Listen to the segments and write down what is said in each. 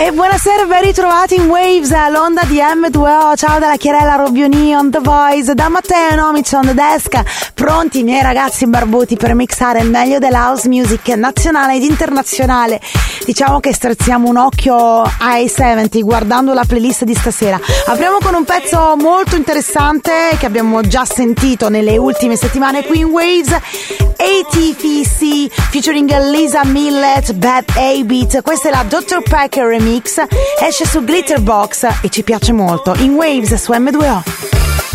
E buonasera, ben ritrovati in Waves all'onda di M2O. Ciao dalla Chiarella Robbioni on The Voice, da Matteo Nomic on the desk. Pronti i miei ragazzi barbuti per mixare il meglio della house music nazionale ed internazionale. Diciamo che strizziamo un occhio ai 70 guardando la playlist di stasera. Apriamo con un pezzo molto interessante che abbiamo già sentito nelle ultime settimane qui in Waves. ATVC featuring Lisa Millett, Bad A-Beat. Questa è la Dr. Packer remix remix esce su Glitterbox e ci piace molto in Waves su M2O.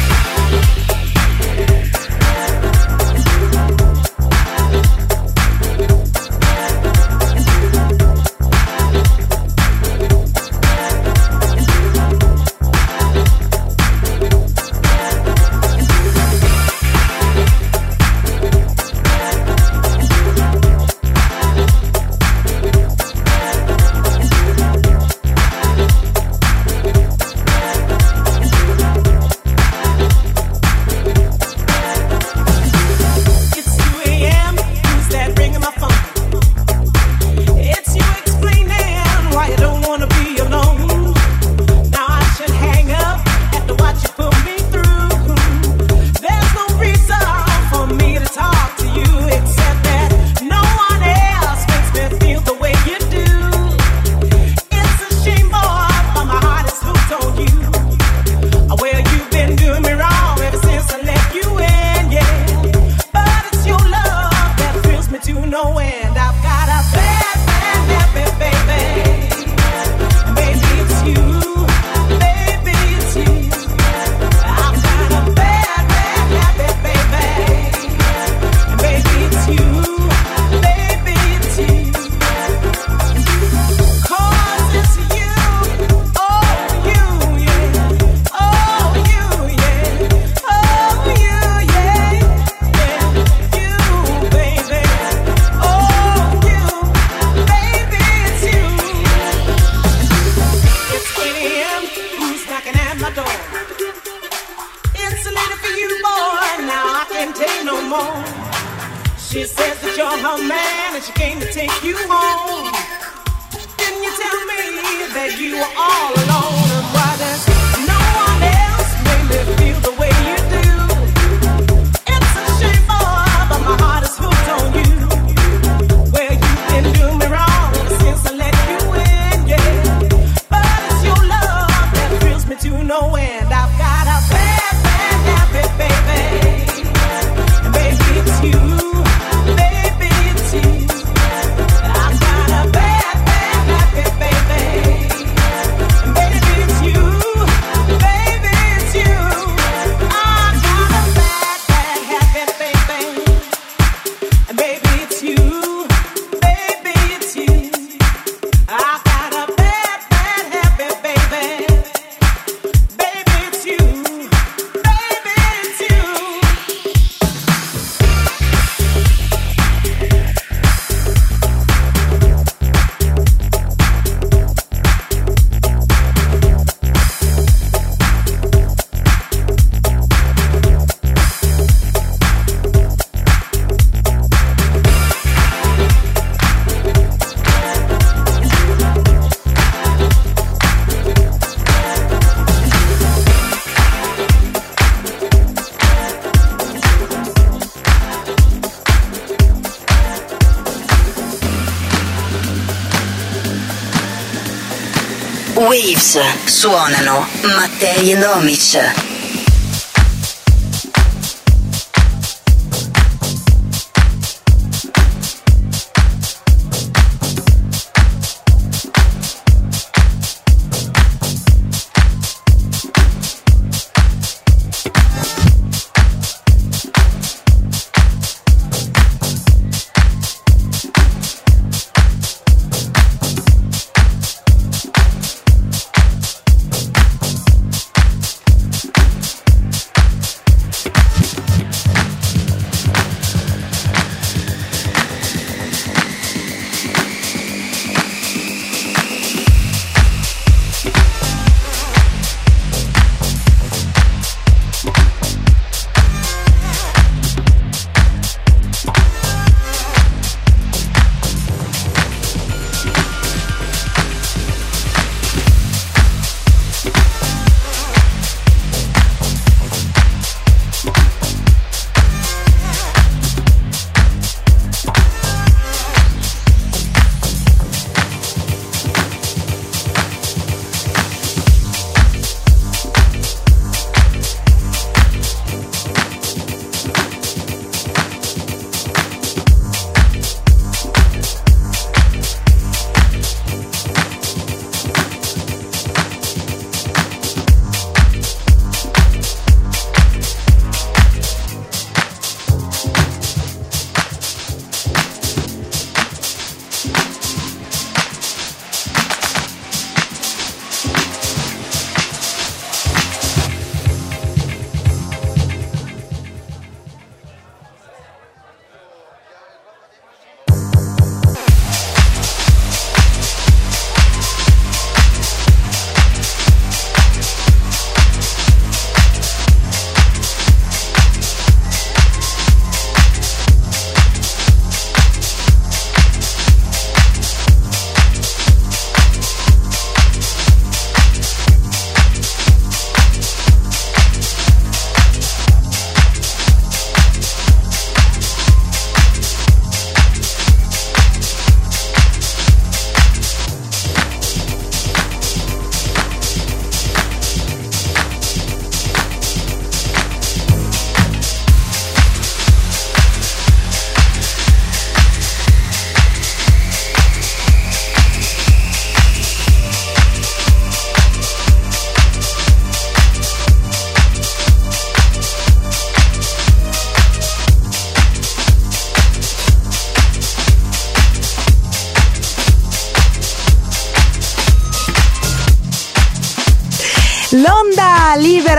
Suonano Mattei e.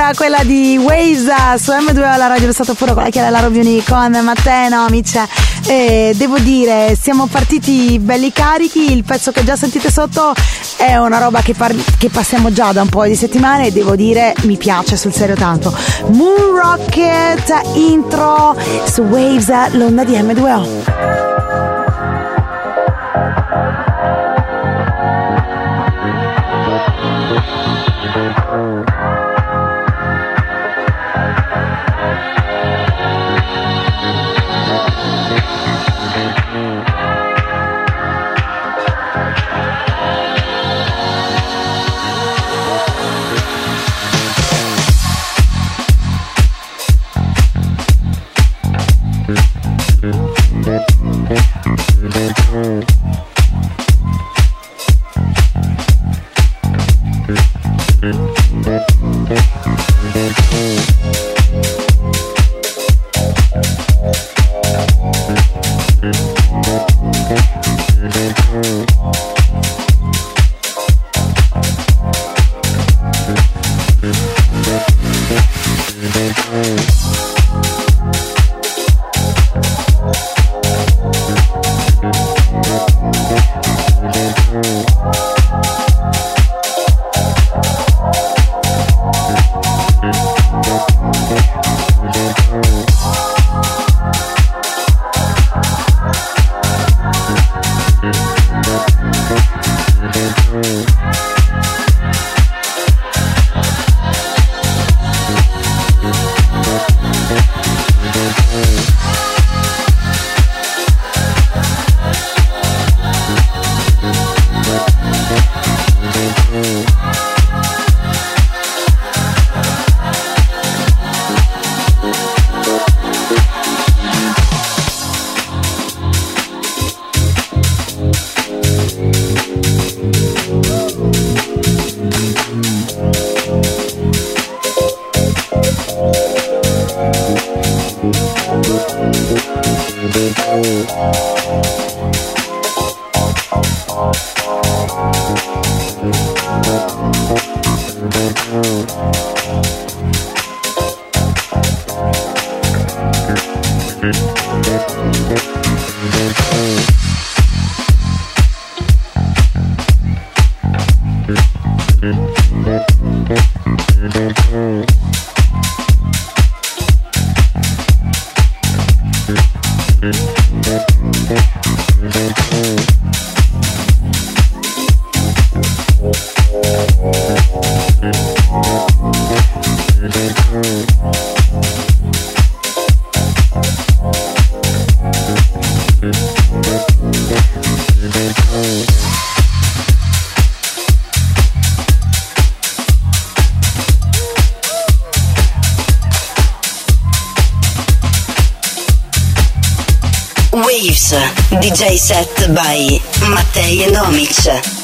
Libera, quella di Waves su M2 alla radio, è stato pure con la chiara la Robioni con Matteo Nomic. E devo dire, siamo partiti belli carichi. Il pezzo che già sentite sotto è una roba che, par- che passiamo già da un po' di settimane e devo dire, mi piace sul serio tanto. Moon Rocket intro su Waves, l'onda di M2O. DJ set by Mattei and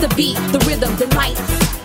The beat, the rhythm, the light.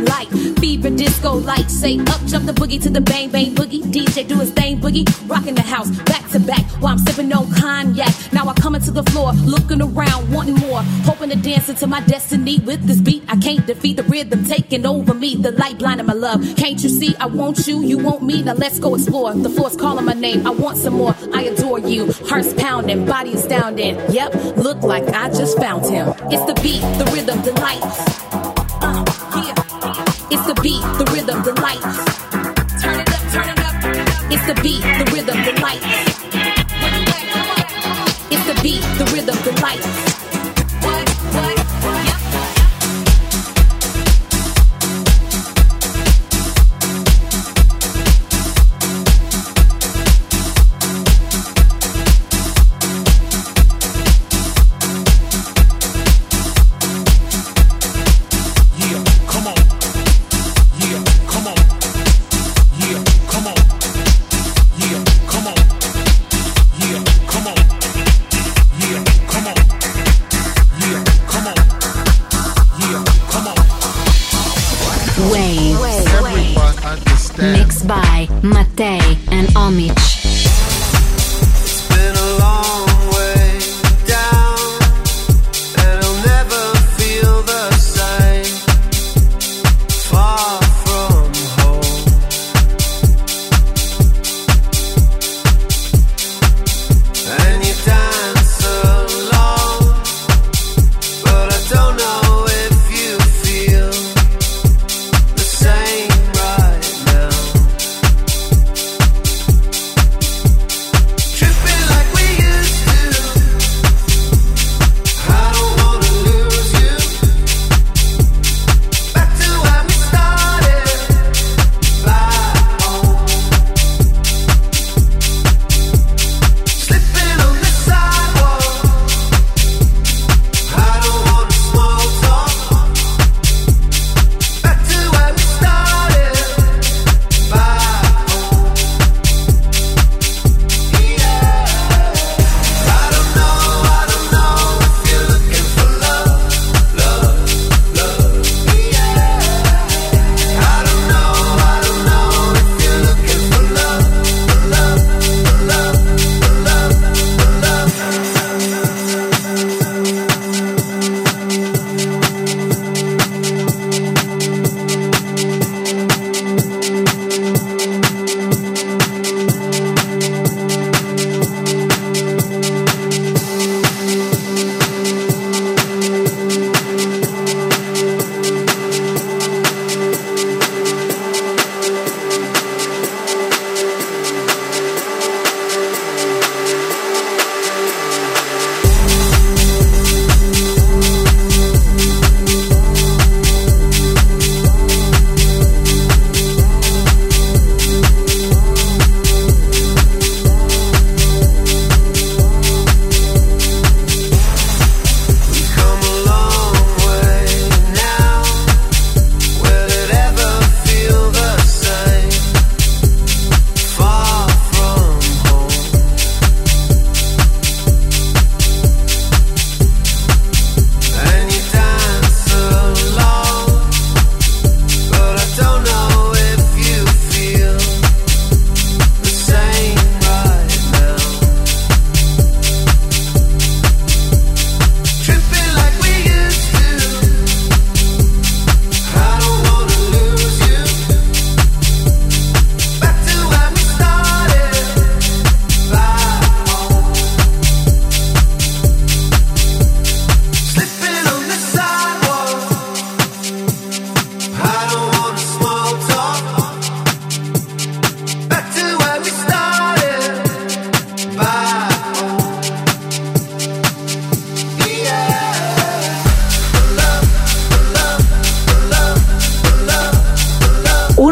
Like fever disco light. Say up, jump the boogie to the bang, bang boogie. DJ do his thing, boogie, rocking the house back to back while I'm sipping on cognac. Now I come into the floor, looking around, wanting more, hoping to dance into my destiny with this beat. I can't defeat the rhythm taking over me, the light blinding my love. Can't you see? I want you, you want me. Now let's go explore. The force calling my name. I want some more. I adore you. Hearts pounding, body astounding. Yep, look like I just found him. It's the beat, the rhythm, the light. Uh. It's the beat, the rhythm, the light. Turn it up, turn it up. It's the beat, the rhythm, the light. It's the beat, the rhythm, the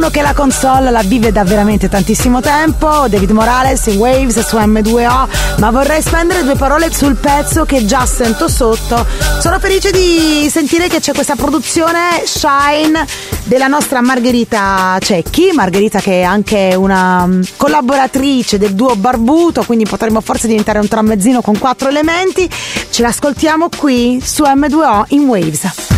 light. console la vive da veramente tantissimo tempo, David Morales in Waves su M2O, ma vorrei spendere due parole sul pezzo che già sento sotto. Sono felice di sentire che c'è questa produzione Shine della nostra Margherita Cecchi, Margherita che è anche una mm, collaboratrice del duo Barbuto, quindi potremmo forse diventare un tramezzino con quattro elementi. Ce l'ascoltiamo qui su M2O in. Waves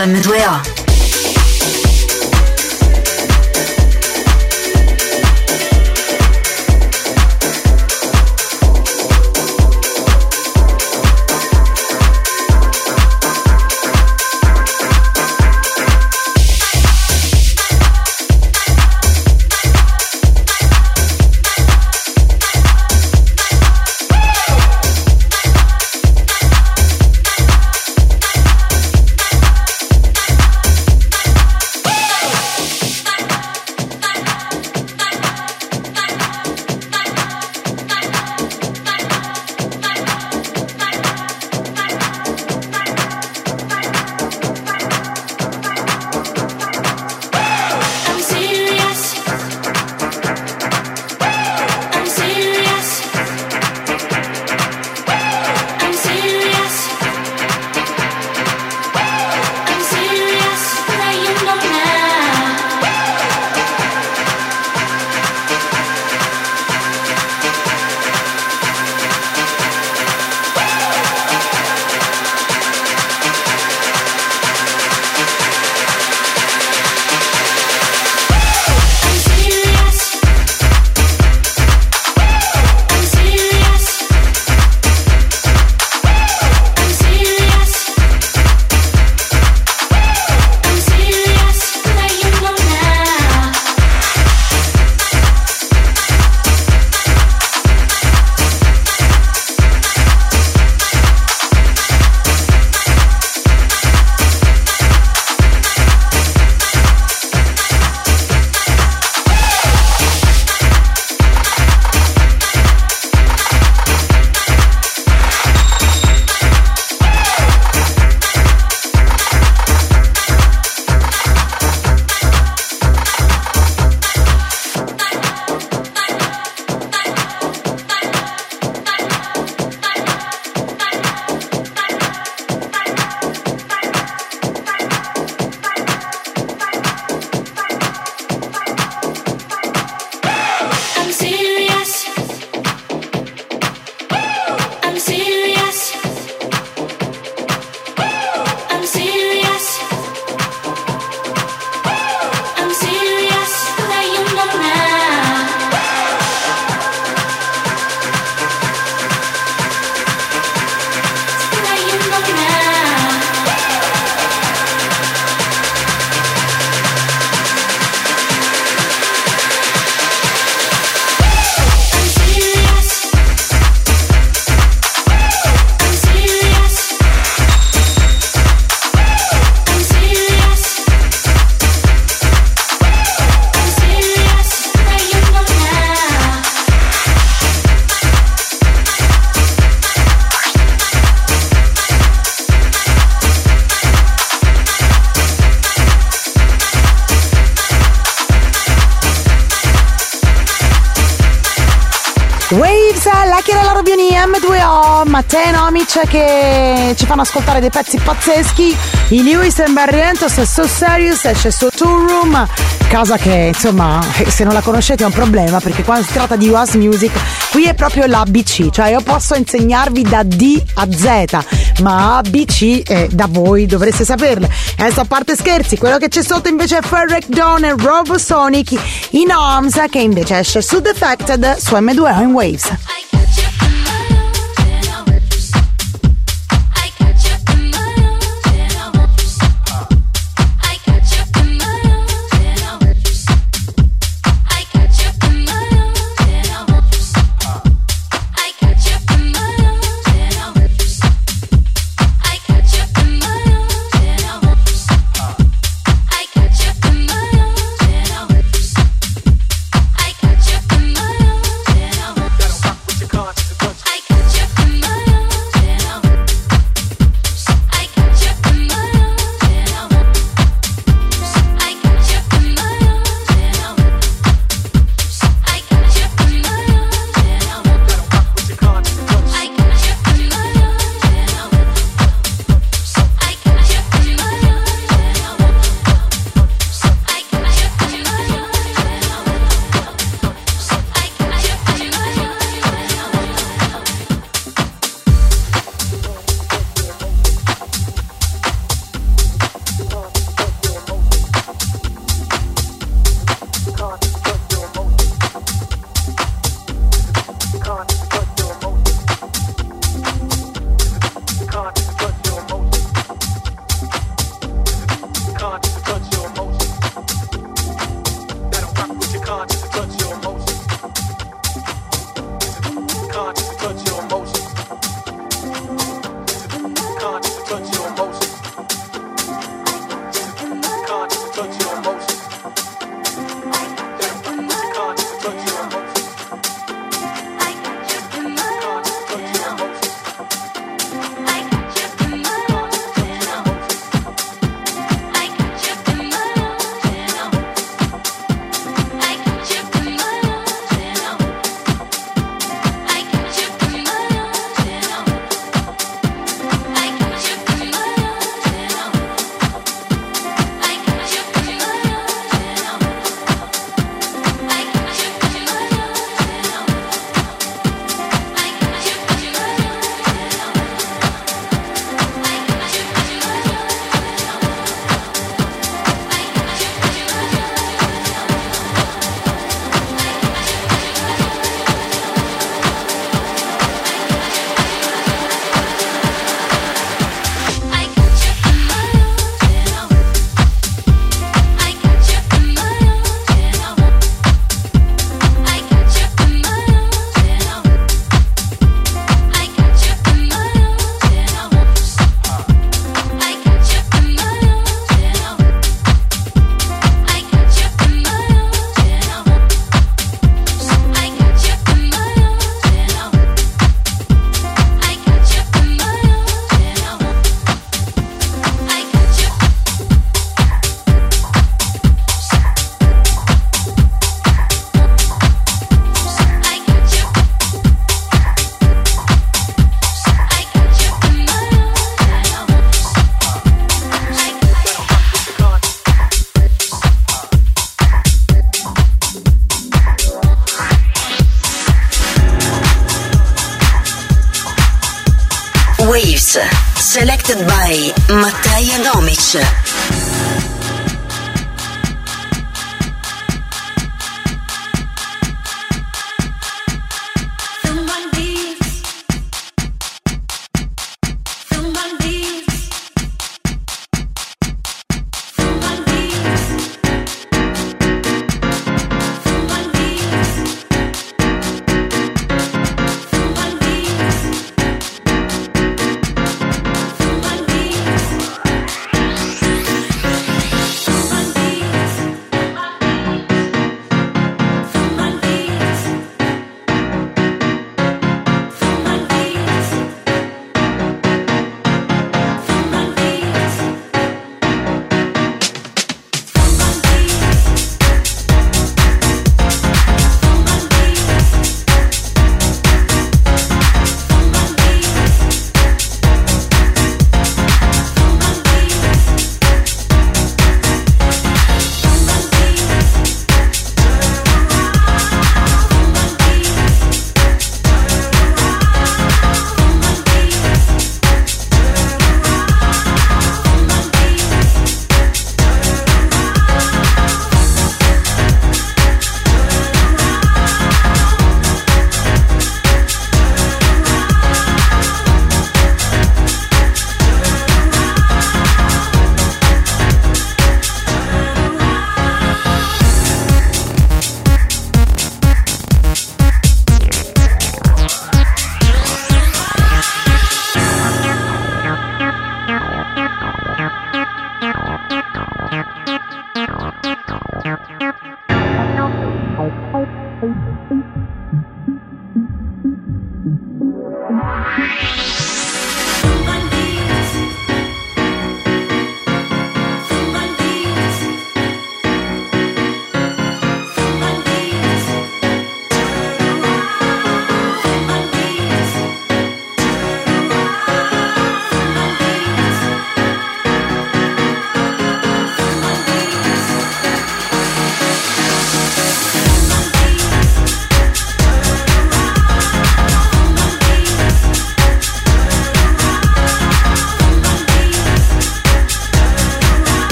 su M2O. M2O, Matteo Nomic che ci fanno ascoltare dei pezzi pazzeschi. I Lewis and Barrientos è So Serious, esce su Tour Room, cosa che insomma se non la conoscete è un problema perché quando si tratta di US Music qui è proprio l'ABC, cioè io posso insegnarvi da D a Z, ma ABC eh, da voi dovreste saperle. E adesso a parte scherzi, quello che c'è sotto invece è Ferric Dawn e Robosonic in Arms che invece esce su Defected su M2O in Waves.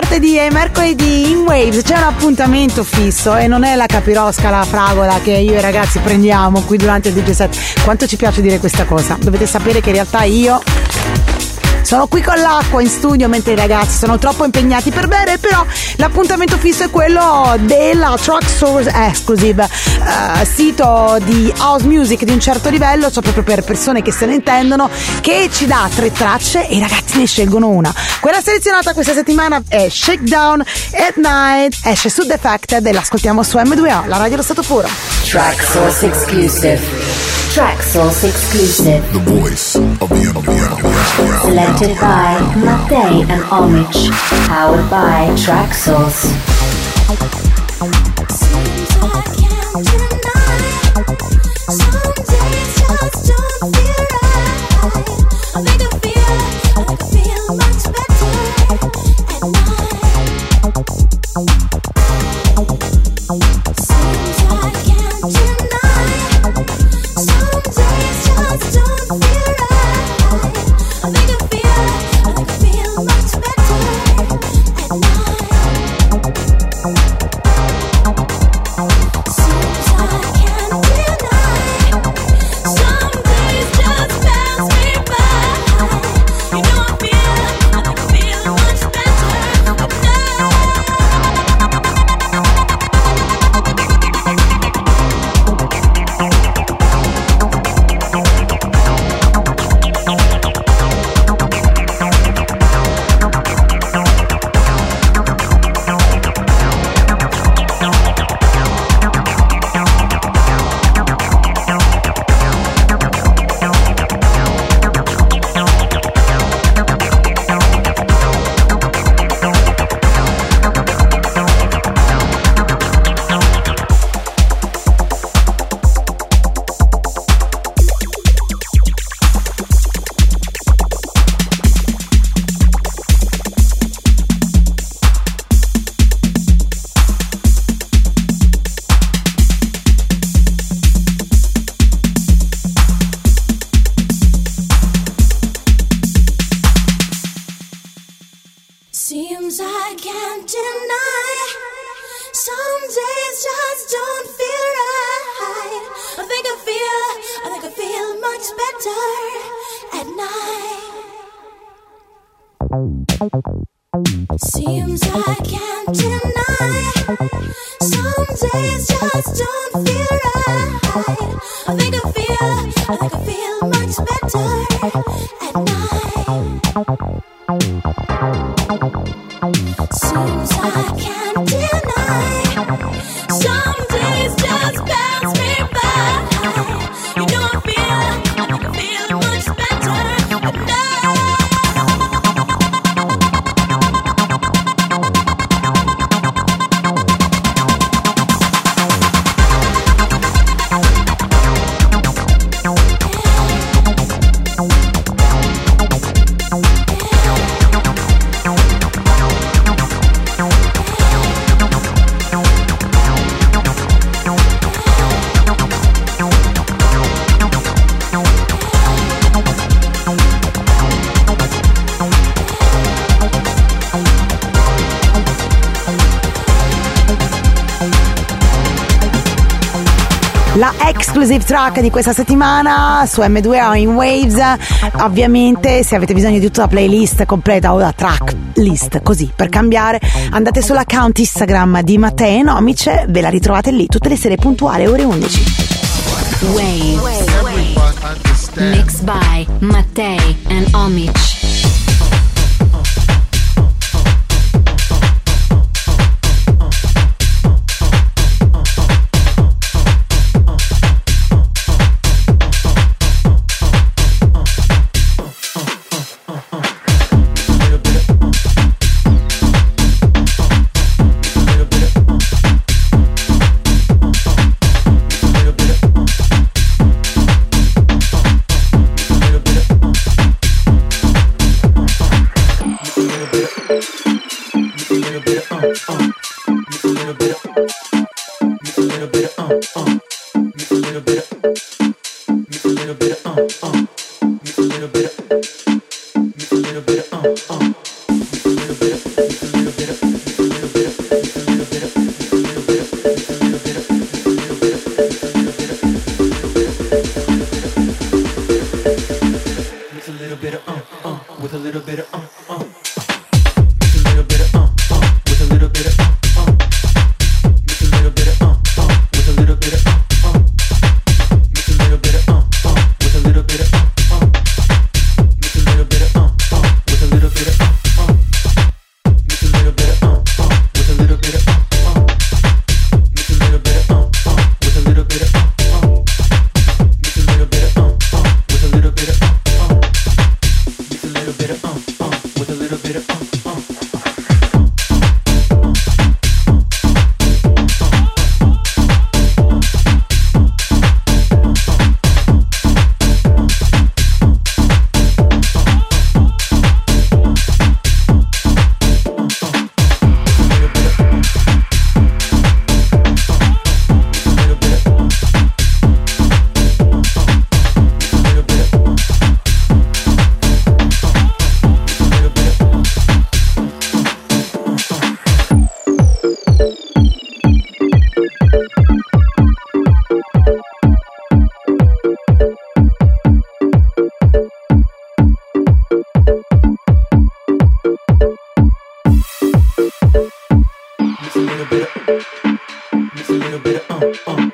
Martedì e mercoledì in Waves c'è un appuntamento fisso e non è la capirosca, la fragola che io e i ragazzi prendiamo qui durante il DJ set. Quanto ci piace dire questa cosa? Dovete sapere che in realtà io sono qui con l'acqua in studio mentre i ragazzi sono troppo impegnati per bere, però l'appuntamento fisso è quello della Truck Source Exclusive, uh, sito di house music di un certo livello, cioè proprio per persone che se ne intendono, che ci dà tre tracce e i ragazzi ne scelgono una. Quella selezionata questa settimana è Shakedown at Night, esce su Defected e l'ascoltiamo su M2O, la radio dello stato puro. Track Source Exclusive. Track Source exclusive. The voice of the underground. Selected by Mattei and Homage. Powered by Track track di questa settimana su M2O in Waves. Ovviamente, se avete bisogno di tutta la playlist completa o la track list, così per cambiare, andate sull'account Instagram di Mattei e Nomic, ve la ritrovate lì tutte le sere puntuali ore 11. Waves. Mixed by Mattei and Omic. Mix a little bit of, a little bit of, um, um.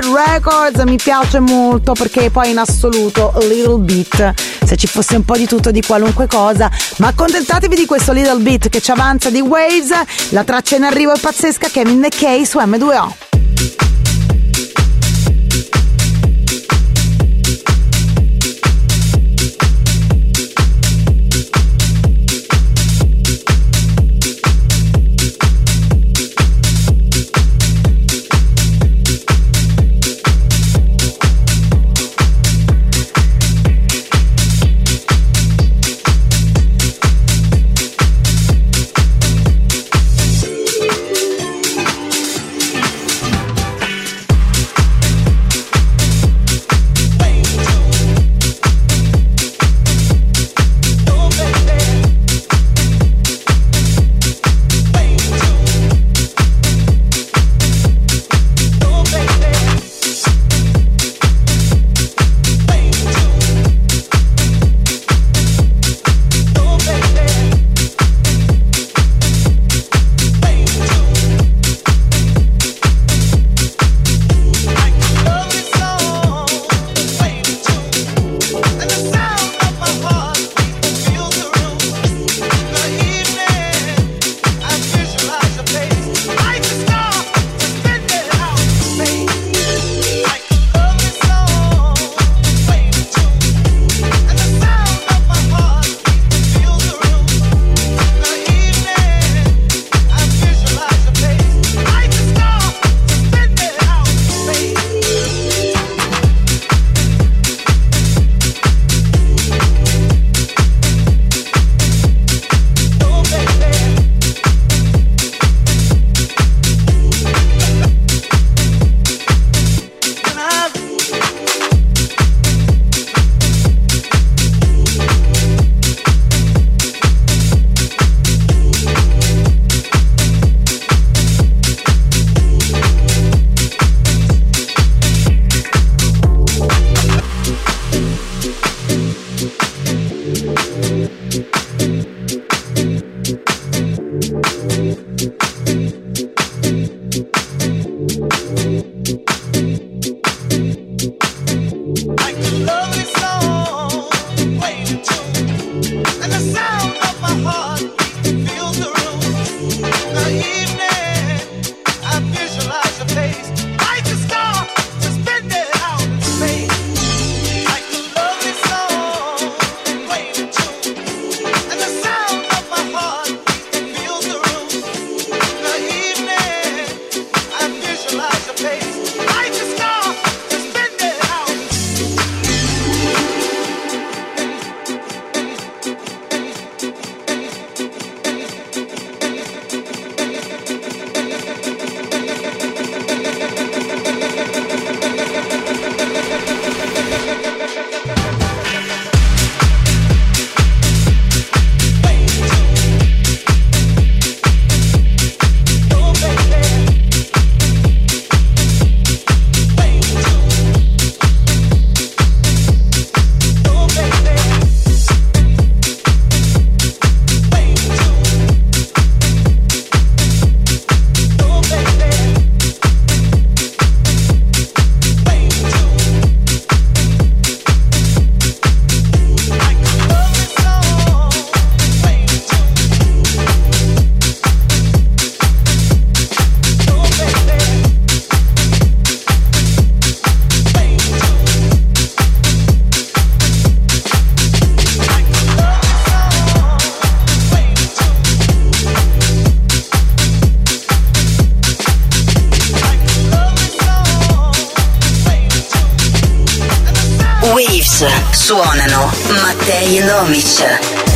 Amplified Records mi piace molto perché poi in assoluto Little Bit se ci fosse un po' di tutto di qualunque cosa. Ma accontentatevi di questo Little Bit che ci avanza di Waves. La traccia in arrivo è pazzesca Kevin McKay su M2O Suonano Mattei e Lomic.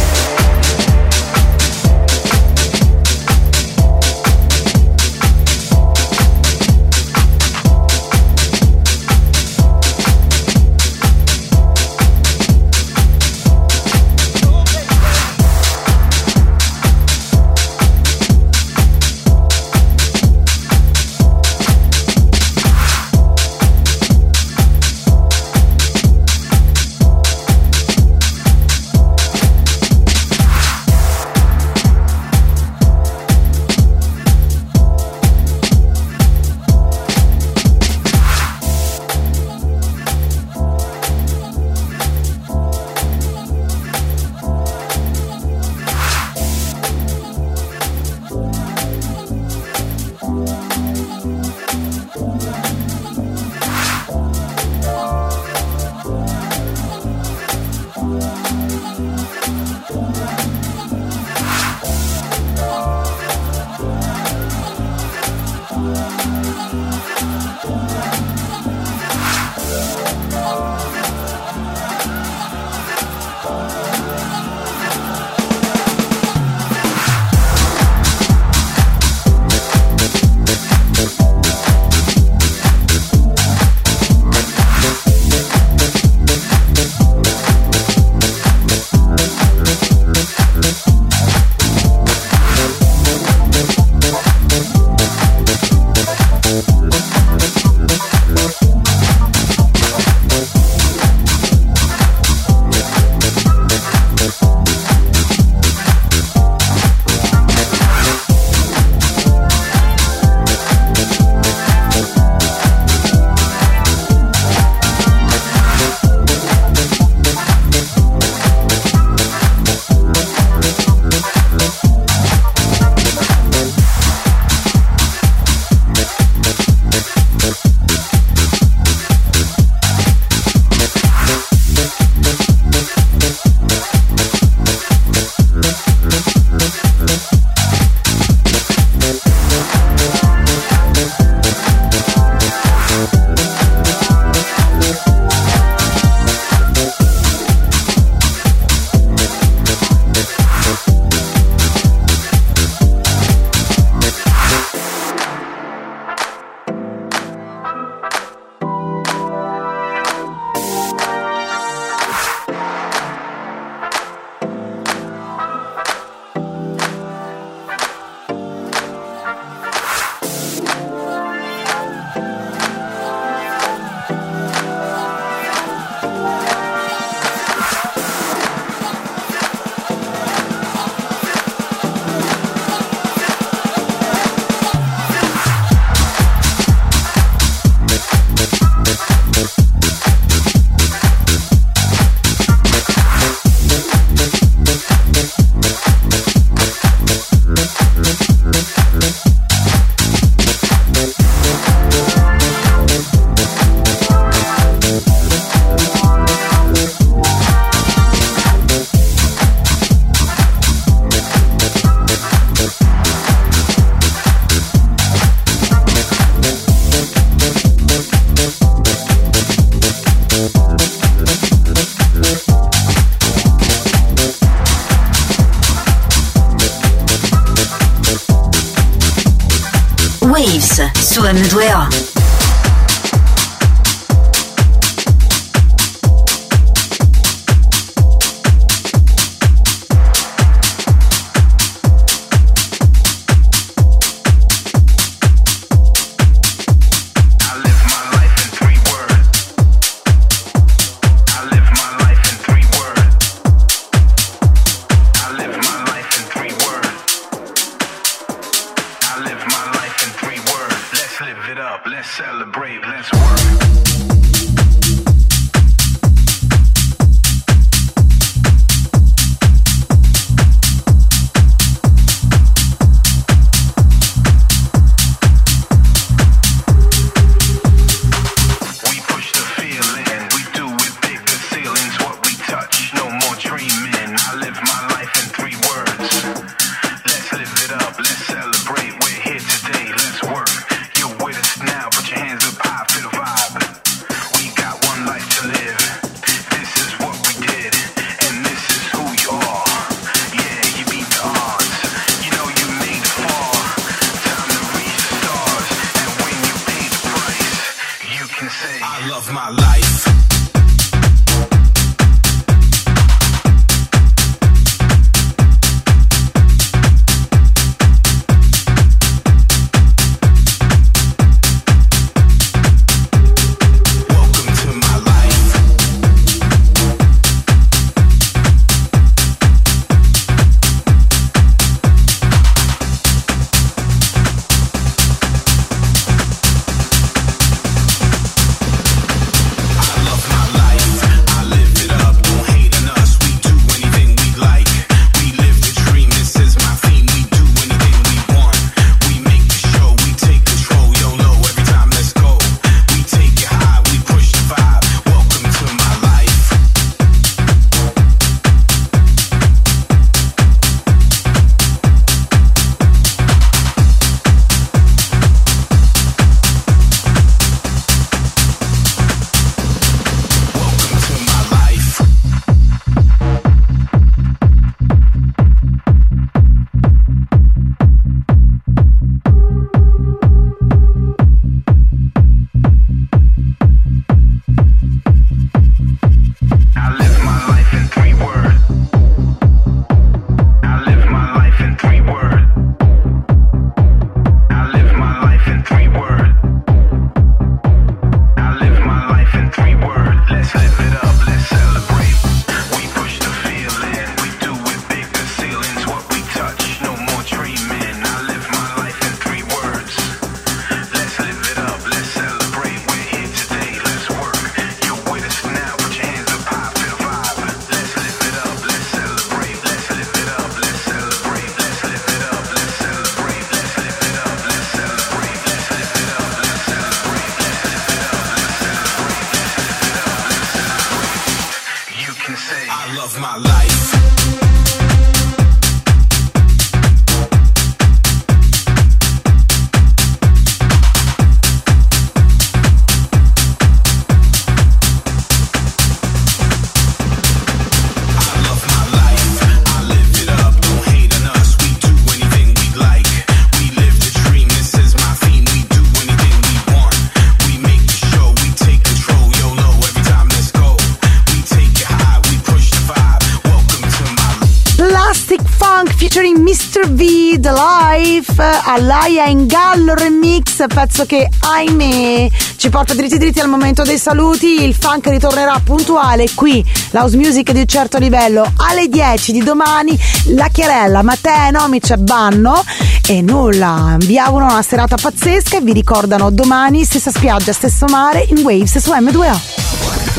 Alaia in Gallo Remix, pezzo che ahimè ci porta dritti dritti al momento dei saluti. Il funk ritornerà puntuale qui, l'house music di un certo livello, alle 10 di domani. La Chiarella, Matteo e Nomic Banno. E nulla, vi auguro una serata pazzesca e vi ricordano domani, stessa spiaggia, stesso mare, in Waves su M2O.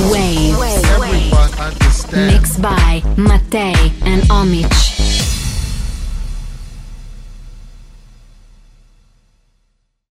Waves. Waves. Mixed by Mattei and Omic.